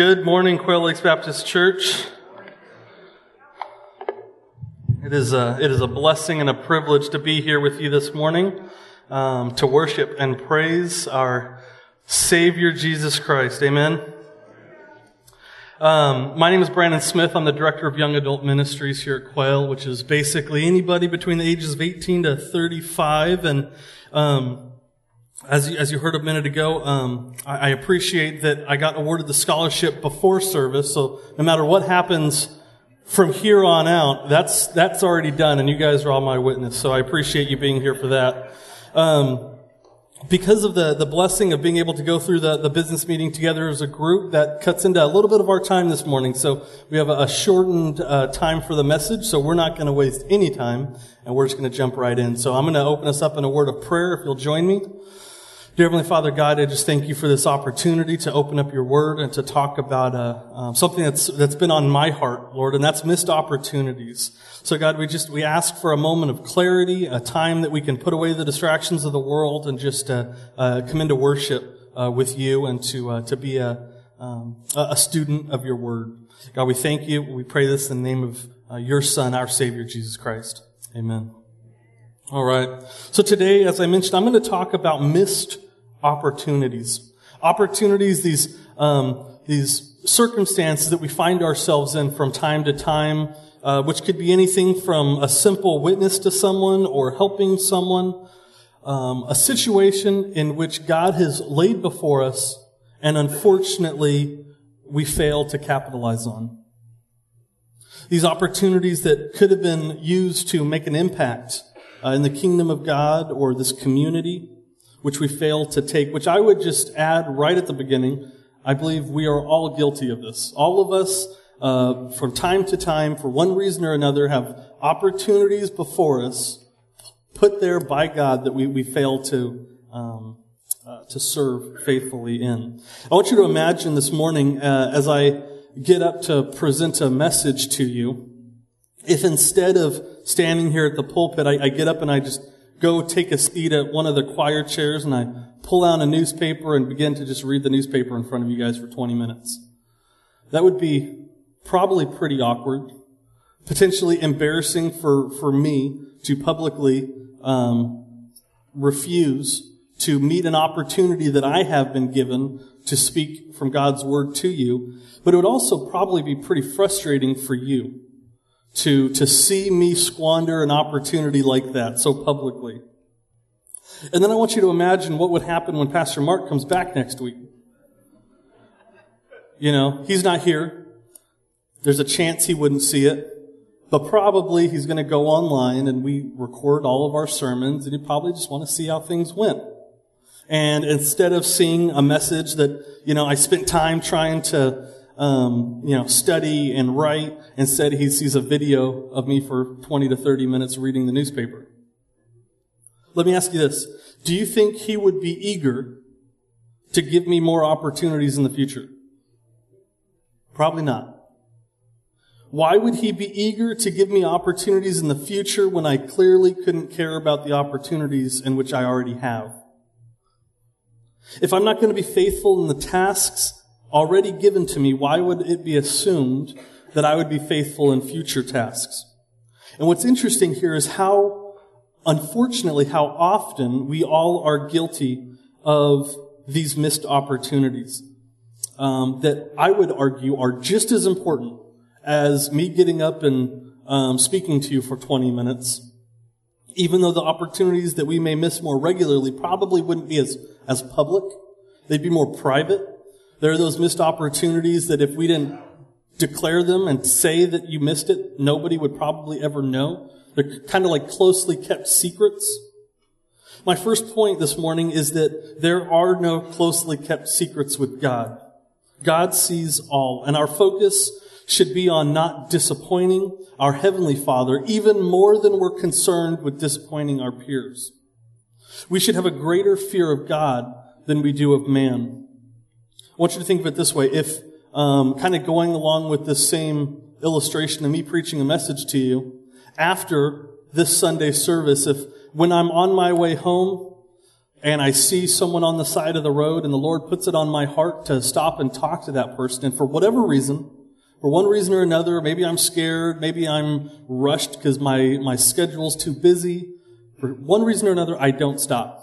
Good morning, Quail Lakes Baptist Church. It is a, it is a blessing and a privilege to be here with you this morning, um, to worship and praise our Savior Jesus Christ. Amen. Um, my name is Brandon Smith. I'm the director of Young Adult Ministries here at Quail, which is basically anybody between the ages of 18 to 35. And um, as you, as you heard a minute ago, um, I, I appreciate that I got awarded the scholarship before service. So no matter what happens from here on out, that's that's already done, and you guys are all my witness. So I appreciate you being here for that. Um, because of the, the blessing of being able to go through the, the business meeting together as a group, that cuts into a little bit of our time this morning. So we have a, a shortened uh, time for the message, so we're not going to waste any time, and we're just going to jump right in. So I'm going to open us up in a word of prayer, if you'll join me. Dear Heavenly Father God, I just thank you for this opportunity to open up your word and to talk about uh, um, something that's that's been on my heart, Lord, and that's missed opportunities. So God, we just we ask for a moment of clarity, a time that we can put away the distractions of the world and just uh, uh, come into worship uh, with you and to uh, to be a um, a student of your word. God, we thank you. We pray this in the name of uh, your Son, our Savior, Jesus Christ. Amen. All right. So today, as I mentioned, I'm going to talk about missed opportunities. Opportunities, these, um, these circumstances that we find ourselves in from time to time, uh, which could be anything from a simple witness to someone or helping someone, um, a situation in which God has laid before us and unfortunately we fail to capitalize on. These opportunities that could have been used to make an impact uh, in the kingdom of God or this community, which we fail to take, which I would just add right at the beginning. I believe we are all guilty of this. All of us, uh, from time to time, for one reason or another, have opportunities before us put there by God that we, we fail to um, uh, to serve faithfully in. I want you to imagine this morning uh, as I get up to present a message to you if instead of standing here at the pulpit, I, I, get up and I just go take a seat at one of the choir chairs and I pull out a newspaper and begin to just read the newspaper in front of you guys for 20 minutes. That would be probably pretty awkward, potentially embarrassing for, for me to publicly um, refuse to meet an opportunity that I have been given to speak from God's word to you. But it would also probably be pretty frustrating for you to, to see me squander an opportunity like that so publicly. And then I want you to imagine what would happen when Pastor Mark comes back next week. You know, he's not here. There's a chance he wouldn't see it. But probably he's going to go online and we record all of our sermons and he probably just want to see how things went. And instead of seeing a message that, you know, I spent time trying to um, you know, study and write. Instead, he sees a video of me for 20 to 30 minutes reading the newspaper. Let me ask you this. Do you think he would be eager to give me more opportunities in the future? Probably not. Why would he be eager to give me opportunities in the future when I clearly couldn't care about the opportunities in which I already have? If I'm not going to be faithful in the tasks already given to me, why would it be assumed that I would be faithful in future tasks? And what's interesting here is how, unfortunately, how often we all are guilty of these missed opportunities um, that I would argue are just as important as me getting up and um, speaking to you for 20 minutes. Even though the opportunities that we may miss more regularly probably wouldn't be as, as public, they'd be more private. There are those missed opportunities that if we didn't declare them and say that you missed it, nobody would probably ever know. They're kind of like closely kept secrets. My first point this morning is that there are no closely kept secrets with God. God sees all, and our focus should be on not disappointing our Heavenly Father even more than we're concerned with disappointing our peers. We should have a greater fear of God than we do of man. I want you to think of it this way. If, um, kind of going along with this same illustration of me preaching a message to you, after this Sunday service, if when I'm on my way home and I see someone on the side of the road and the Lord puts it on my heart to stop and talk to that person, and for whatever reason, for one reason or another, maybe I'm scared, maybe I'm rushed because my, my schedule's too busy. For one reason or another, I don't stop.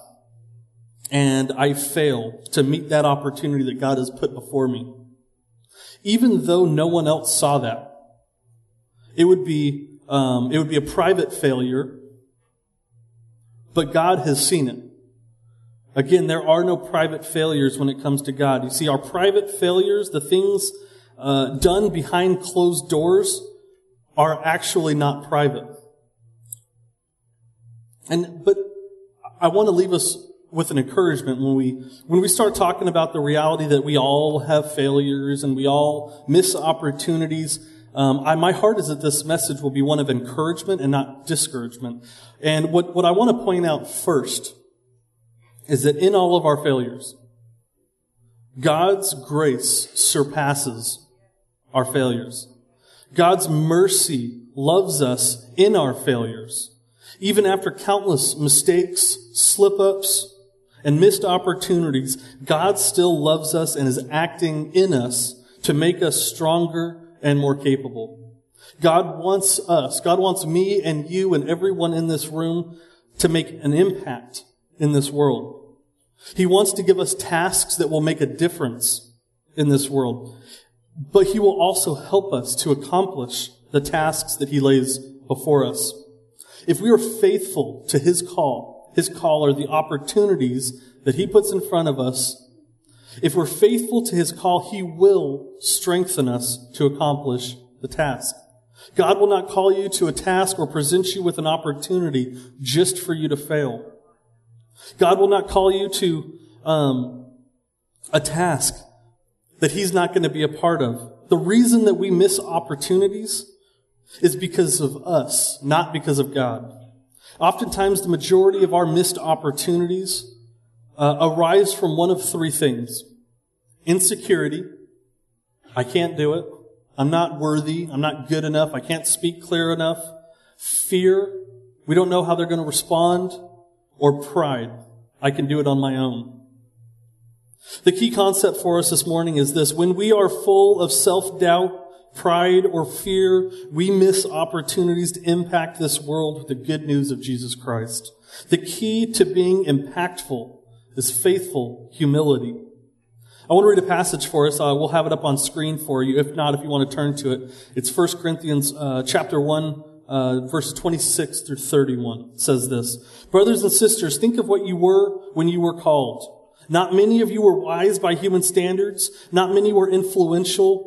And I fail to meet that opportunity that God has put before me. Even though no one else saw that, it would be, um, it would be a private failure, but God has seen it. Again, there are no private failures when it comes to God. You see, our private failures, the things uh, done behind closed doors are actually not private. And, but I want to leave us with an encouragement when we, when we start talking about the reality that we all have failures and we all miss opportunities. Um, I, my heart is that this message will be one of encouragement and not discouragement. And what, what I want to point out first is that in all of our failures, God's grace surpasses our failures. God's mercy loves us in our failures. Even after countless mistakes, slip ups, and missed opportunities, God still loves us and is acting in us to make us stronger and more capable. God wants us, God wants me and you and everyone in this room to make an impact in this world. He wants to give us tasks that will make a difference in this world but he will also help us to accomplish the tasks that he lays before us. If we are faithful to his call, his call are the opportunities that he puts in front of us. If we're faithful to his call, he will strengthen us to accomplish the task. God will not call you to a task or present you with an opportunity just for you to fail. God will not call you to um, a task that he's not going to be a part of. The reason that we miss opportunities is because of us, not because of God. Oftentimes, the majority of our missed opportunities uh, arise from one of three things insecurity. I can't do it. I'm not worthy. I'm not good enough. I can't speak clear enough. Fear. We don't know how they're going to respond. Or pride. I can do it on my own. The key concept for us this morning is this. When we are full of self-doubt, pride, or fear, we miss opportunities to impact this world with the good news of Jesus Christ. The key to being impactful is faithful humility. I want to read a passage for us. Uh, we'll have it up on screen for you. If not, if you want to turn to it, it's 1 Corinthians uh, chapter 1, uh, verse 26 through 31. It says this. Brothers and sisters, think of what you were when you were called. Not many of you were wise by human standards. Not many were influential.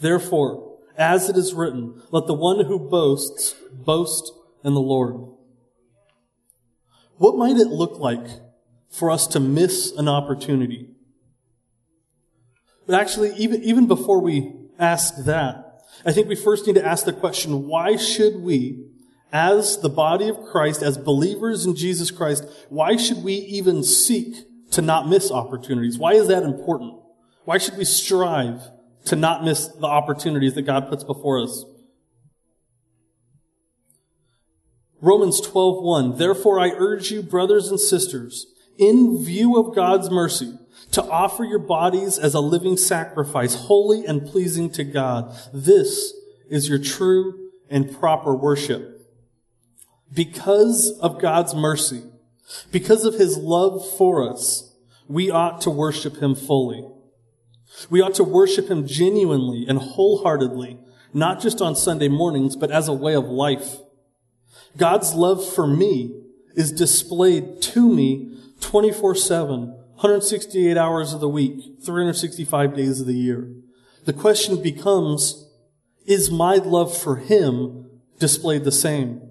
Therefore, as it is written, let the one who boasts boast in the Lord. What might it look like for us to miss an opportunity? But actually, even, even before we ask that, I think we first need to ask the question, why should we as the body of Christ, as believers in Jesus Christ, why should we even seek to not miss opportunities. Why is that important? Why should we strive to not miss the opportunities that God puts before us? Romans 12:1 Therefore I urge you brothers and sisters in view of God's mercy to offer your bodies as a living sacrifice holy and pleasing to God. This is your true and proper worship. Because of God's mercy because of his love for us we ought to worship him fully we ought to worship him genuinely and wholeheartedly not just on Sunday mornings but as a way of life God's love for me is displayed to me 24 7, 168 hours of the week, 365 days of the year. The question becomes, is my love for Him displayed the same?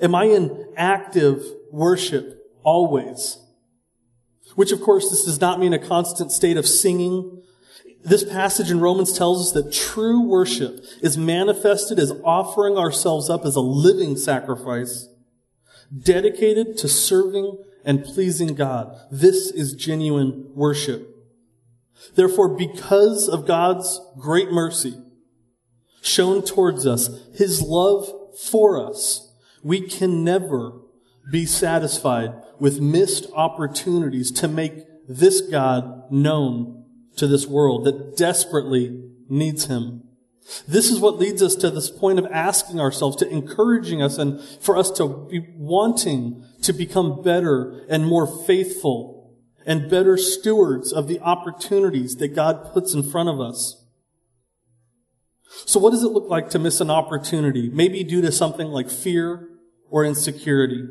Am I in active worship always? Which of course this does not mean a constant state of singing this passage in Romans tells us that true worship is manifested as offering ourselves up as a living sacrifice, dedicated to serving and pleasing God. This is genuine worship. Therefore, because of God's great mercy shown towards us, His love for us, we can never be satisfied with missed opportunities to make this God known to this world that desperately needs him. This is what leads us to this point of asking ourselves, to encouraging us and for us to be wanting to become better and more faithful and better stewards of the opportunities that God puts in front of us. So what does it look like to miss an opportunity? Maybe due to something like fear or insecurity.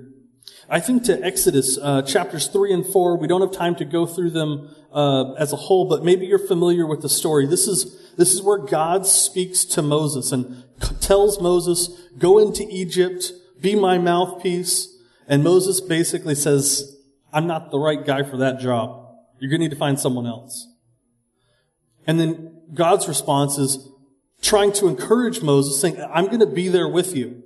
I think to Exodus uh, chapters 3 and 4, we don't have time to go through them uh, as a whole, but maybe you're familiar with the story. This is, this is where God speaks to Moses and tells Moses, go into Egypt, be my mouthpiece. And Moses basically says, I'm not the right guy for that job. You're going to need to find someone else. And then God's response is trying to encourage Moses, saying, I'm going to be there with you.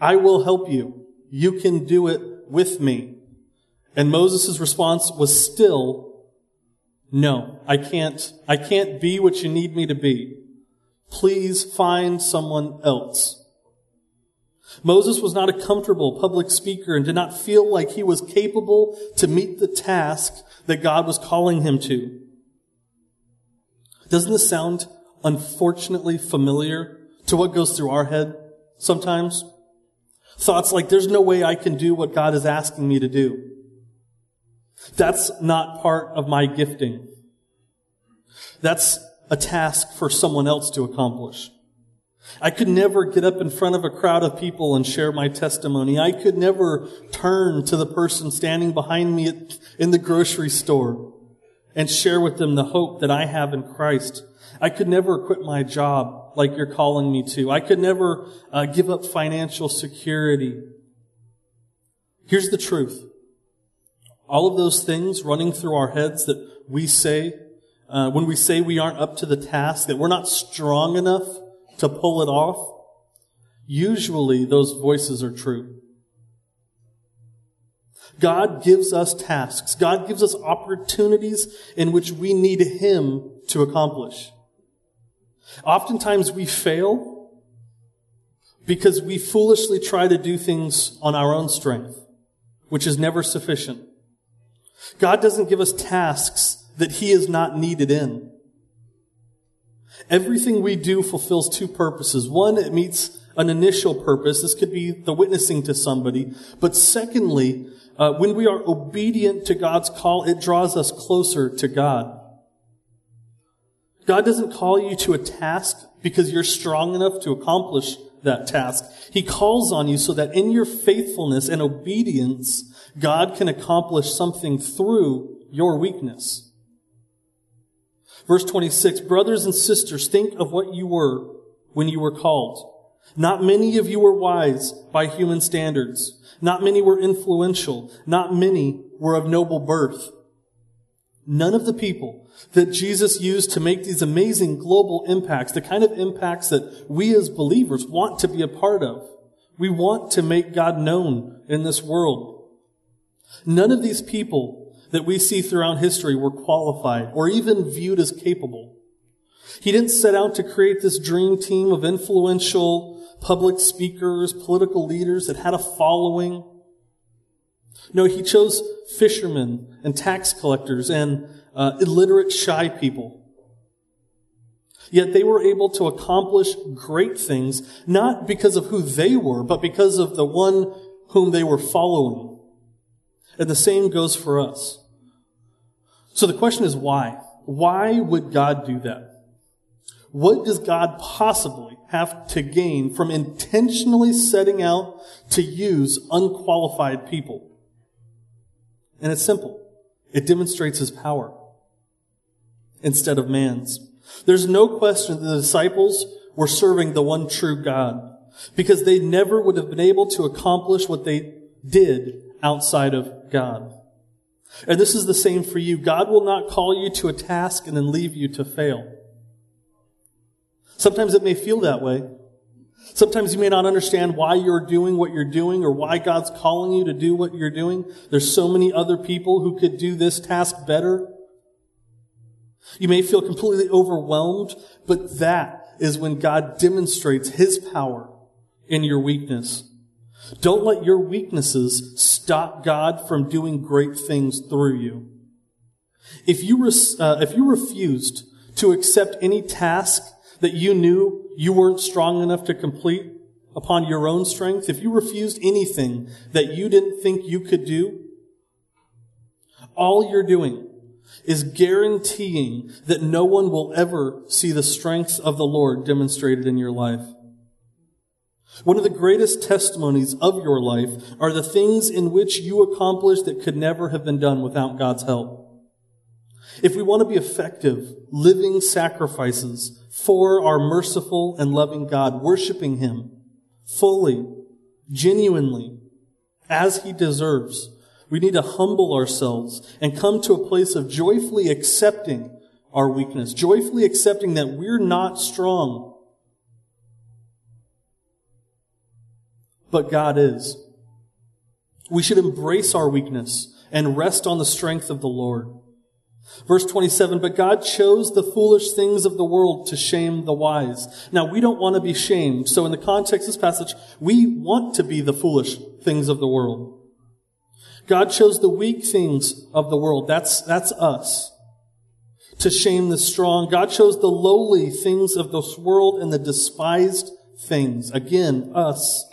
I will help you. You can do it with me. And Moses' response was still, no, I can't, I can't be what you need me to be. Please find someone else. Moses was not a comfortable public speaker and did not feel like he was capable to meet the task that God was calling him to. Doesn't this sound unfortunately familiar to what goes through our head sometimes? Thoughts like, there's no way I can do what God is asking me to do. That's not part of my gifting. That's a task for someone else to accomplish. I could never get up in front of a crowd of people and share my testimony. I could never turn to the person standing behind me in the grocery store and share with them the hope that I have in Christ. I could never quit my job like you're calling me to. I could never uh, give up financial security. Here's the truth. All of those things running through our heads that we say, uh, when we say we aren't up to the task, that we're not strong enough to pull it off, usually those voices are true. God gives us tasks. God gives us opportunities in which we need Him to accomplish. Oftentimes we fail because we foolishly try to do things on our own strength, which is never sufficient. God doesn't give us tasks that He is not needed in. Everything we do fulfills two purposes. One, it meets an initial purpose. This could be the witnessing to somebody. But secondly, uh, when we are obedient to God's call, it draws us closer to God. God doesn't call you to a task because you're strong enough to accomplish that task. He calls on you so that in your faithfulness and obedience, God can accomplish something through your weakness. Verse 26, brothers and sisters, think of what you were when you were called. Not many of you were wise by human standards. Not many were influential. Not many were of noble birth. None of the people that Jesus used to make these amazing global impacts, the kind of impacts that we as believers want to be a part of. We want to make God known in this world. None of these people that we see throughout history were qualified or even viewed as capable. He didn't set out to create this dream team of influential public speakers, political leaders that had a following. No, he chose fishermen and tax collectors and uh, illiterate, shy people. Yet they were able to accomplish great things, not because of who they were, but because of the one whom they were following. And the same goes for us. So the question is why? Why would God do that? What does God possibly have to gain from intentionally setting out to use unqualified people? And it's simple. It demonstrates his power instead of man's. There's no question that the disciples were serving the one true God because they never would have been able to accomplish what they did outside of God. And this is the same for you. God will not call you to a task and then leave you to fail. Sometimes it may feel that way. Sometimes you may not understand why you're doing what you're doing or why God's calling you to do what you're doing. There's so many other people who could do this task better. You may feel completely overwhelmed, but that is when God demonstrates His power in your weakness. Don't let your weaknesses stop God from doing great things through you. If you, uh, if you refused to accept any task that you knew you weren't strong enough to complete upon your own strength, if you refused anything that you didn't think you could do, all you're doing is guaranteeing that no one will ever see the strength of the Lord demonstrated in your life. One of the greatest testimonies of your life are the things in which you accomplished that could never have been done without God's help. If we want to be effective, living sacrifices for our merciful and loving God, worshiping Him fully, genuinely, as He deserves, we need to humble ourselves and come to a place of joyfully accepting our weakness, joyfully accepting that we're not strong, but God is. We should embrace our weakness and rest on the strength of the Lord. Verse 27, but God chose the foolish things of the world to shame the wise. Now, we don't want to be shamed. So in the context of this passage, we want to be the foolish things of the world. God chose the weak things of the world. That's, that's us. To shame the strong. God chose the lowly things of this world and the despised things. Again, us.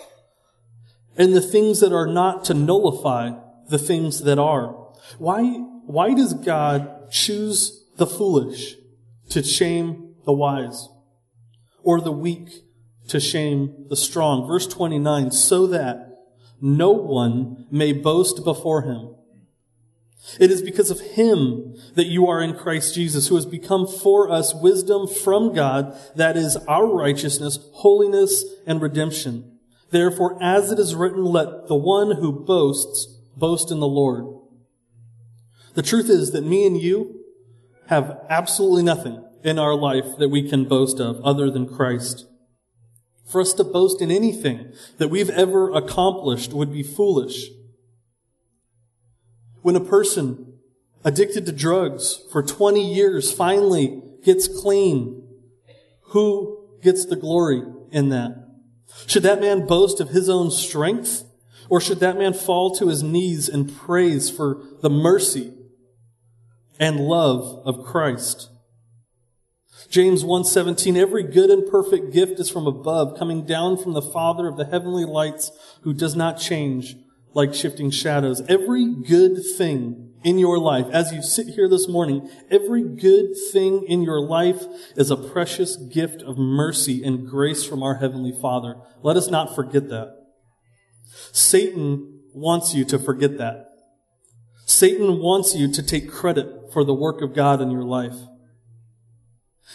And the things that are not to nullify the things that are. Why, why does God choose the foolish to shame the wise? Or the weak to shame the strong? Verse 29, so that no one may boast before him. It is because of him that you are in Christ Jesus, who has become for us wisdom from God, that is our righteousness, holiness, and redemption. Therefore, as it is written, let the one who boasts boast in the Lord. The truth is that me and you have absolutely nothing in our life that we can boast of other than Christ. For us to boast in anything that we've ever accomplished would be foolish. When a person addicted to drugs for 20 years finally gets clean, who gets the glory in that? Should that man boast of his own strength? Or should that man fall to his knees and praise for the mercy and love of Christ? James 1:17 Every good and perfect gift is from above coming down from the father of the heavenly lights who does not change like shifting shadows. Every good thing in your life as you sit here this morning every good thing in your life is a precious gift of mercy and grace from our heavenly father. Let us not forget that. Satan wants you to forget that. Satan wants you to take credit for the work of God in your life.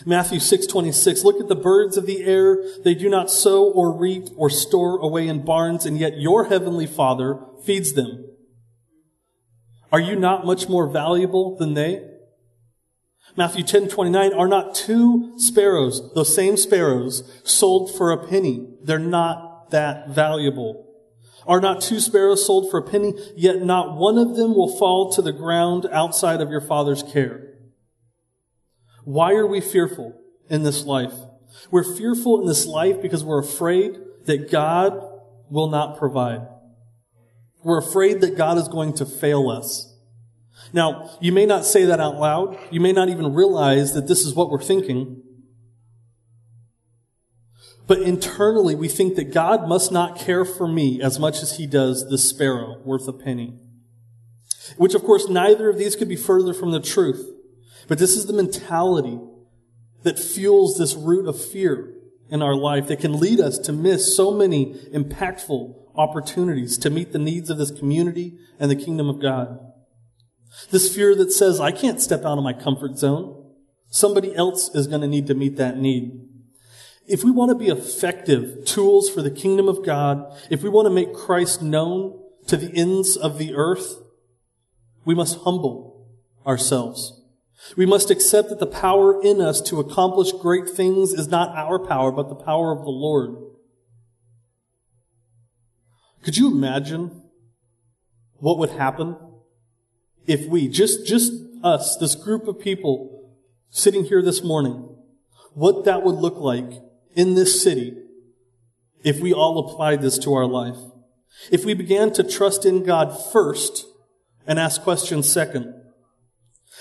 Matthew 6:26 Look at the birds of the air. They do not sow or reap or store away in barns and yet your heavenly Father feeds them. Are you not much more valuable than they? Matthew 10:29 Are not two sparrows those same sparrows sold for a penny? They're not that valuable Are not two sparrows sold for a penny? Yet not one of them will fall to the ground outside of your Father's care. Why are we fearful in this life? We're fearful in this life because we're afraid that God will not provide. We're afraid that God is going to fail us. Now, you may not say that out loud. You may not even realize that this is what we're thinking. But internally, we think that God must not care for me as much as he does the sparrow worth a penny. Which, of course, neither of these could be further from the truth. But this is the mentality that fuels this root of fear in our life that can lead us to miss so many impactful opportunities to meet the needs of this community and the kingdom of God. This fear that says, I can't step out of my comfort zone. Somebody else is going to need to meet that need. If we want to be effective tools for the kingdom of God, if we want to make Christ known to the ends of the earth, we must humble ourselves. We must accept that the power in us to accomplish great things is not our power, but the power of the Lord. Could you imagine what would happen if we, just, just us, this group of people sitting here this morning, what that would look like in this city if we all applied this to our life. If we began to trust in God first and ask questions second.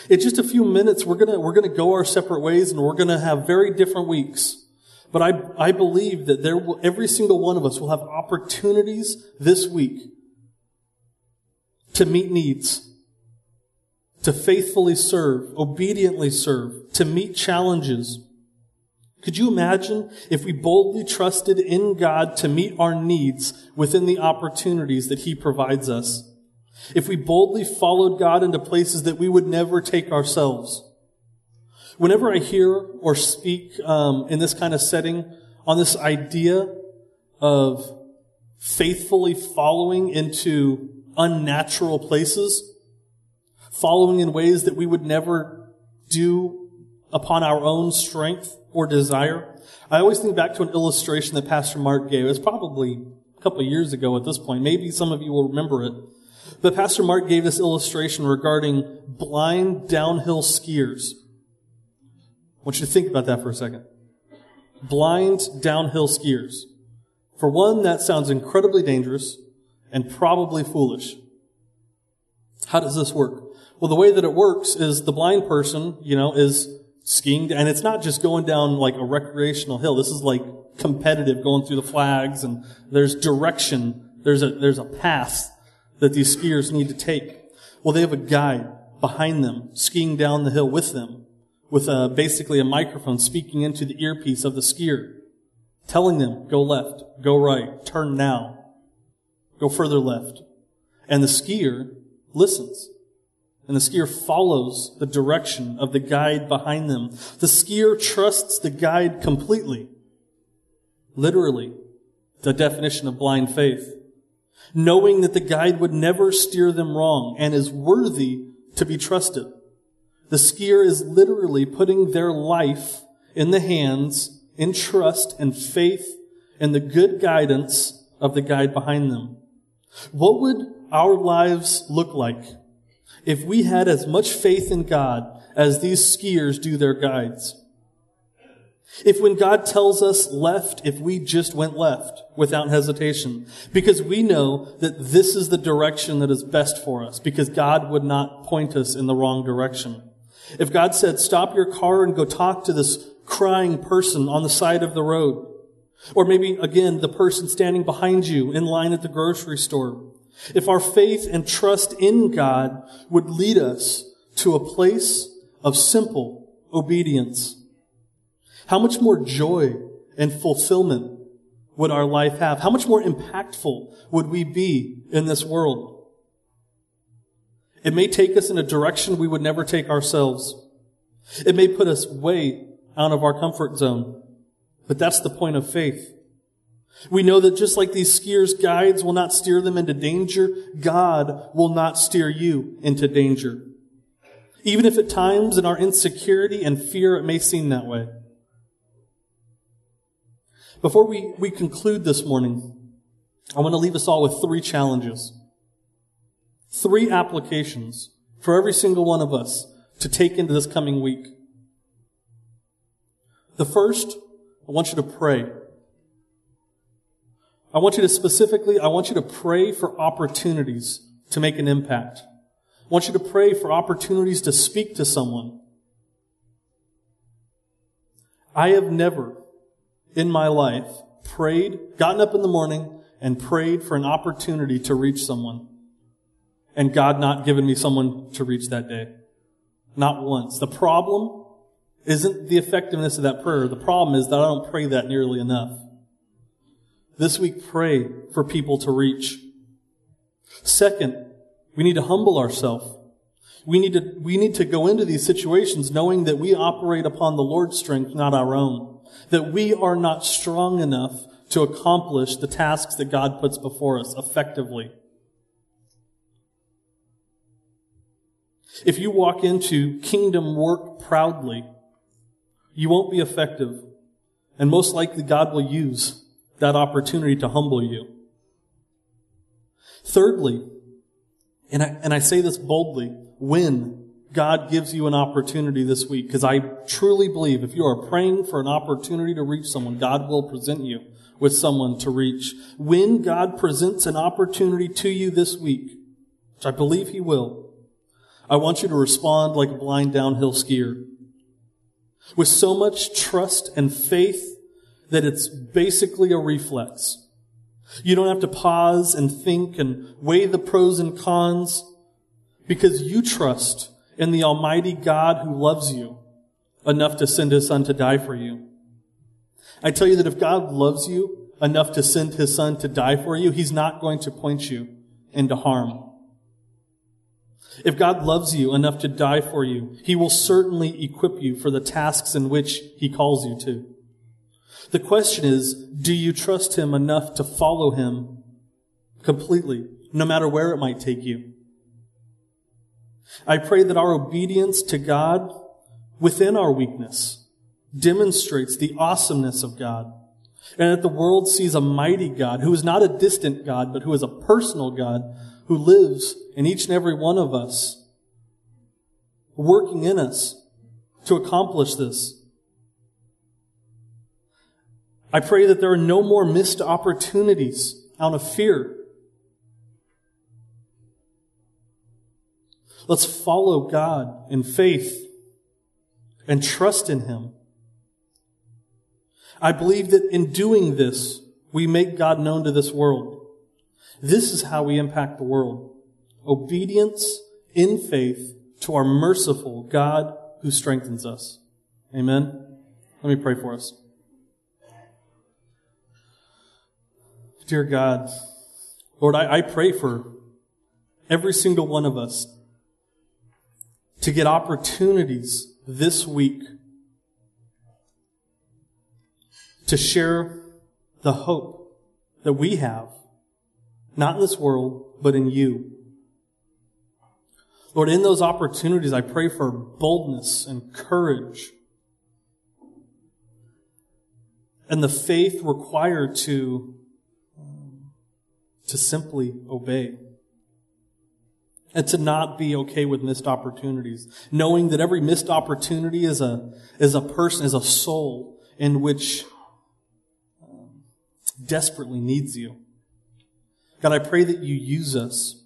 In just a few minutes, we're gonna, we're gonna go our separate ways and we're gonna have very different weeks. But I, I believe that there will, every single one of us will have opportunities this week to meet needs, to faithfully serve, obediently serve, to meet challenges, could you imagine if we boldly trusted in God to meet our needs within the opportunities that He provides us? If we boldly followed God into places that we would never take ourselves? Whenever I hear or speak um, in this kind of setting on this idea of faithfully following into unnatural places, following in ways that we would never do upon our own strength, or desire. I always think back to an illustration that Pastor Mark gave. It's probably a couple years ago at this point. Maybe some of you will remember it. But Pastor Mark gave this illustration regarding blind downhill skiers. I want you to think about that for a second. Blind downhill skiers. For one, that sounds incredibly dangerous and probably foolish. How does this work? Well, the way that it works is the blind person, you know, is skiing. And it's not just going down like a recreational hill. This is like competitive going through the flags and there's direction. There's a, there's a path that these skiers need to take. Well, they have a guide behind them skiing down the hill with them with a, basically a microphone speaking into the earpiece of the skier, telling them, go left, go right, turn now, go further left. And the skier listens. And the skier follows the direction of the guide behind them. The skier trusts the guide completely. Literally, the definition of blind faith. Knowing that the guide would never steer them wrong and is worthy to be trusted. The skier is literally putting their life in the hands, in trust and faith and the good guidance of the guide behind them. What would our lives look like if we had as much faith in God as these skiers do their guides. If when God tells us left, if we just went left without hesitation, because we know that this is the direction that is best for us, because God would not point us in the wrong direction. If God said, stop your car and go talk to this crying person on the side of the road, or maybe again, the person standing behind you in line at the grocery store, if our faith and trust in God would lead us to a place of simple obedience, how much more joy and fulfillment would our life have? How much more impactful would we be in this world? It may take us in a direction we would never take ourselves. It may put us way out of our comfort zone. But that's the point of faith. We know that just like these skiers' guides will not steer them into danger, God will not steer you into danger. Even if at times in our insecurity and fear it may seem that way. Before we, we conclude this morning, I want to leave us all with three challenges, three applications for every single one of us to take into this coming week. The first, I want you to pray. I want you to specifically, I want you to pray for opportunities to make an impact. I want you to pray for opportunities to speak to someone. I have never in my life prayed, gotten up in the morning and prayed for an opportunity to reach someone and God not given me someone to reach that day. Not once. The problem isn't the effectiveness of that prayer. The problem is that I don't pray that nearly enough. This week, pray for people to reach. Second, we need to humble ourselves. We need to, we need to go into these situations knowing that we operate upon the Lord's strength, not our own. That we are not strong enough to accomplish the tasks that God puts before us effectively. If you walk into kingdom work proudly, you won't be effective. And most likely God will use that opportunity to humble you. Thirdly, and I, and I say this boldly, when God gives you an opportunity this week, because I truly believe if you are praying for an opportunity to reach someone, God will present you with someone to reach. When God presents an opportunity to you this week, which I believe He will, I want you to respond like a blind downhill skier. With so much trust and faith that it's basically a reflex. You don't have to pause and think and weigh the pros and cons because you trust in the Almighty God who loves you enough to send His Son to die for you. I tell you that if God loves you enough to send His Son to die for you, He's not going to point you into harm. If God loves you enough to die for you, He will certainly equip you for the tasks in which He calls you to. The question is, do you trust Him enough to follow Him completely, no matter where it might take you? I pray that our obedience to God within our weakness demonstrates the awesomeness of God. And that the world sees a mighty God who is not a distant God, but who is a personal God who lives in each and every one of us, working in us to accomplish this. I pray that there are no more missed opportunities out of fear. Let's follow God in faith and trust in Him. I believe that in doing this, we make God known to this world. This is how we impact the world. Obedience in faith to our merciful God who strengthens us. Amen. Let me pray for us. Dear God, Lord, I, I pray for every single one of us to get opportunities this week to share the hope that we have, not in this world, but in you. Lord, in those opportunities, I pray for boldness and courage and the faith required to to simply obey. And to not be okay with missed opportunities. Knowing that every missed opportunity is a, is a person, is a soul in which um, desperately needs you. God, I pray that you use us,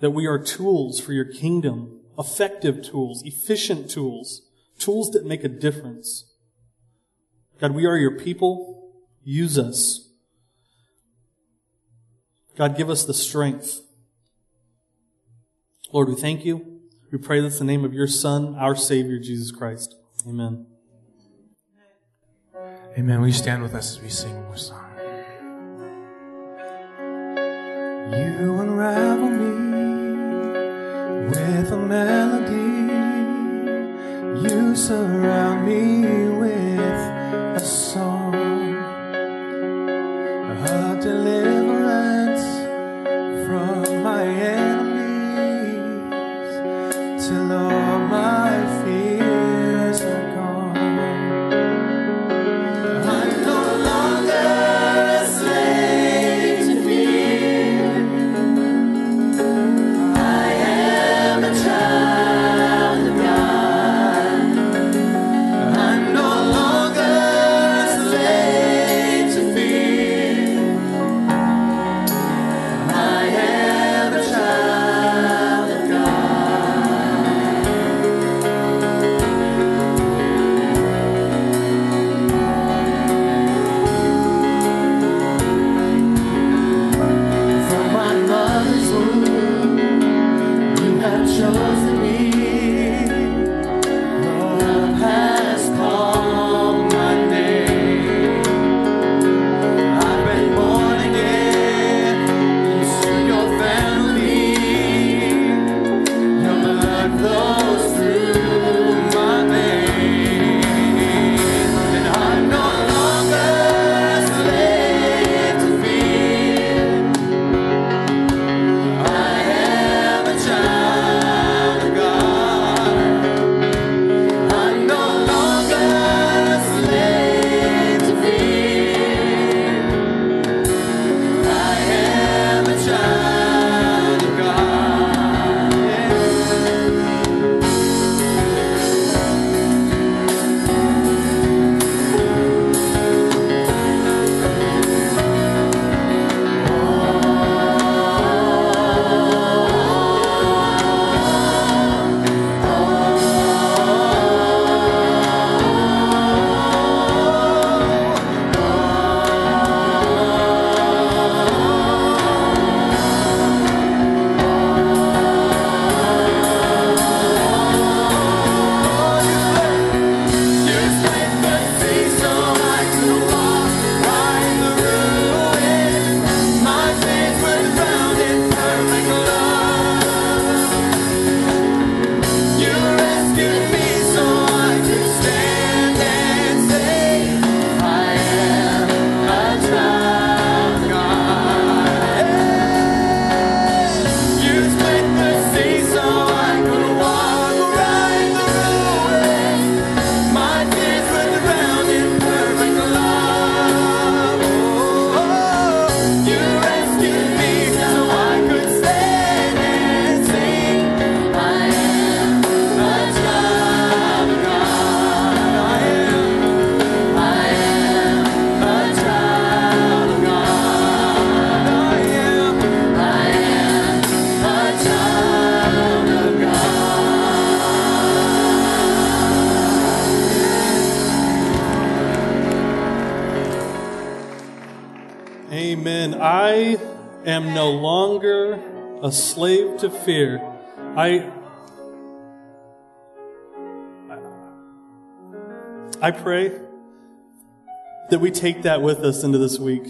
that we are tools for your kingdom, effective tools, efficient tools, tools that make a difference. God, we are your people. Use us. God, give us the strength. Lord, we thank you. We pray this in the name of your Son, our Savior, Jesus Christ. Amen. Amen. Will you stand with us as we sing more song? You unravel me with a melody. You surround me am no longer a slave to fear. I I pray that we take that with us into this week.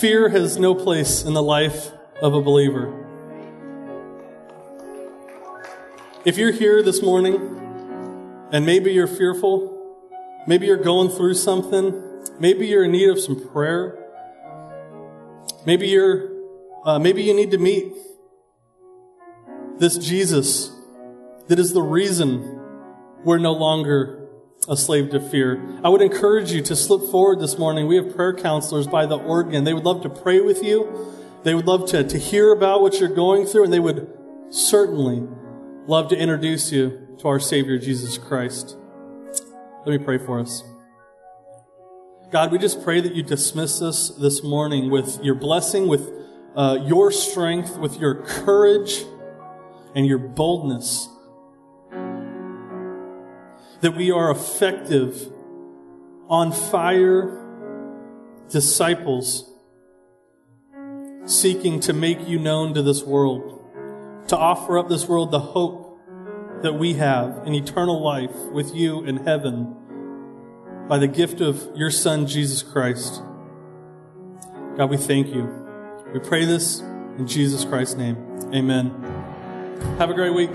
Fear has no place in the life of a believer. If you're here this morning and maybe you're fearful, maybe you're going through something, maybe you're in need of some prayer, Maybe you're, uh, maybe you need to meet this Jesus that is the reason we're no longer a slave to fear. I would encourage you to slip forward this morning. We have prayer counselors by the organ. They would love to pray with you. They would love to, to hear about what you're going through, and they would certainly love to introduce you to our Savior, Jesus Christ. Let me pray for us. God, we just pray that you dismiss us this morning with your blessing, with uh, your strength, with your courage and your boldness. That we are effective, on fire disciples seeking to make you known to this world, to offer up this world the hope that we have in eternal life with you in heaven by the gift of your Son, Jesus Christ. God, we thank you. We pray this in Jesus Christ's name. Amen. Have a great week.